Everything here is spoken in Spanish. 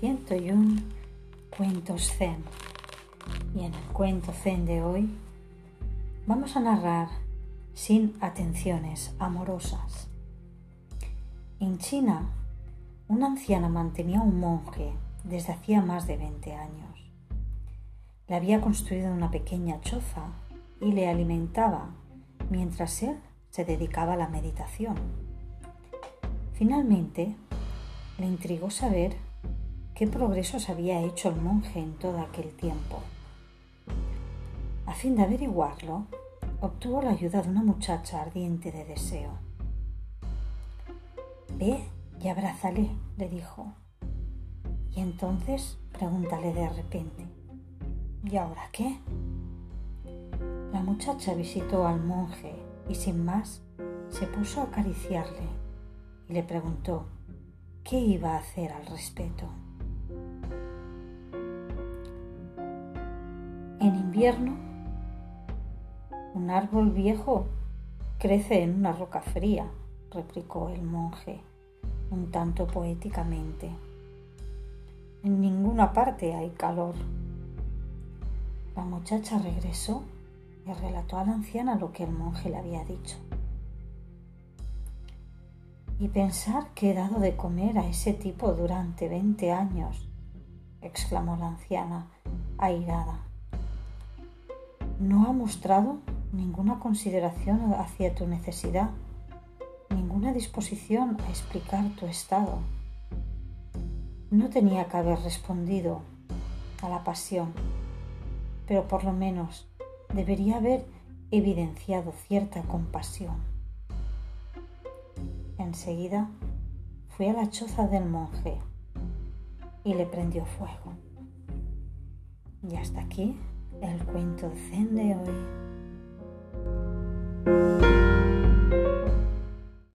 101 cuentos zen. Y en el cuento zen de hoy vamos a narrar sin atenciones amorosas. En China, una anciana mantenía un monje desde hacía más de 20 años. Le había construido una pequeña choza y le alimentaba mientras él se dedicaba a la meditación. Finalmente, le intrigó saber qué progresos había hecho el monje en todo aquel tiempo. A fin de averiguarlo, obtuvo la ayuda de una muchacha ardiente de deseo. Ve y abrázale, le dijo. Y entonces pregúntale de repente, ¿y ahora qué? La muchacha visitó al monje y sin más se puso a acariciarle y le preguntó qué iba a hacer al respecto. En invierno, un árbol viejo crece en una roca fría, replicó el monje, un tanto poéticamente. En ninguna parte hay calor. La muchacha regresó y relató a la anciana lo que el monje le había dicho. Y pensar que he dado de comer a ese tipo durante veinte años, exclamó la anciana, airada. No ha mostrado ninguna consideración hacia tu necesidad, ninguna disposición a explicar tu estado. No tenía que haber respondido a la pasión, pero por lo menos debería haber evidenciado cierta compasión. Enseguida fue a la choza del monje y le prendió fuego. Y hasta aquí el cuento zen de hoy.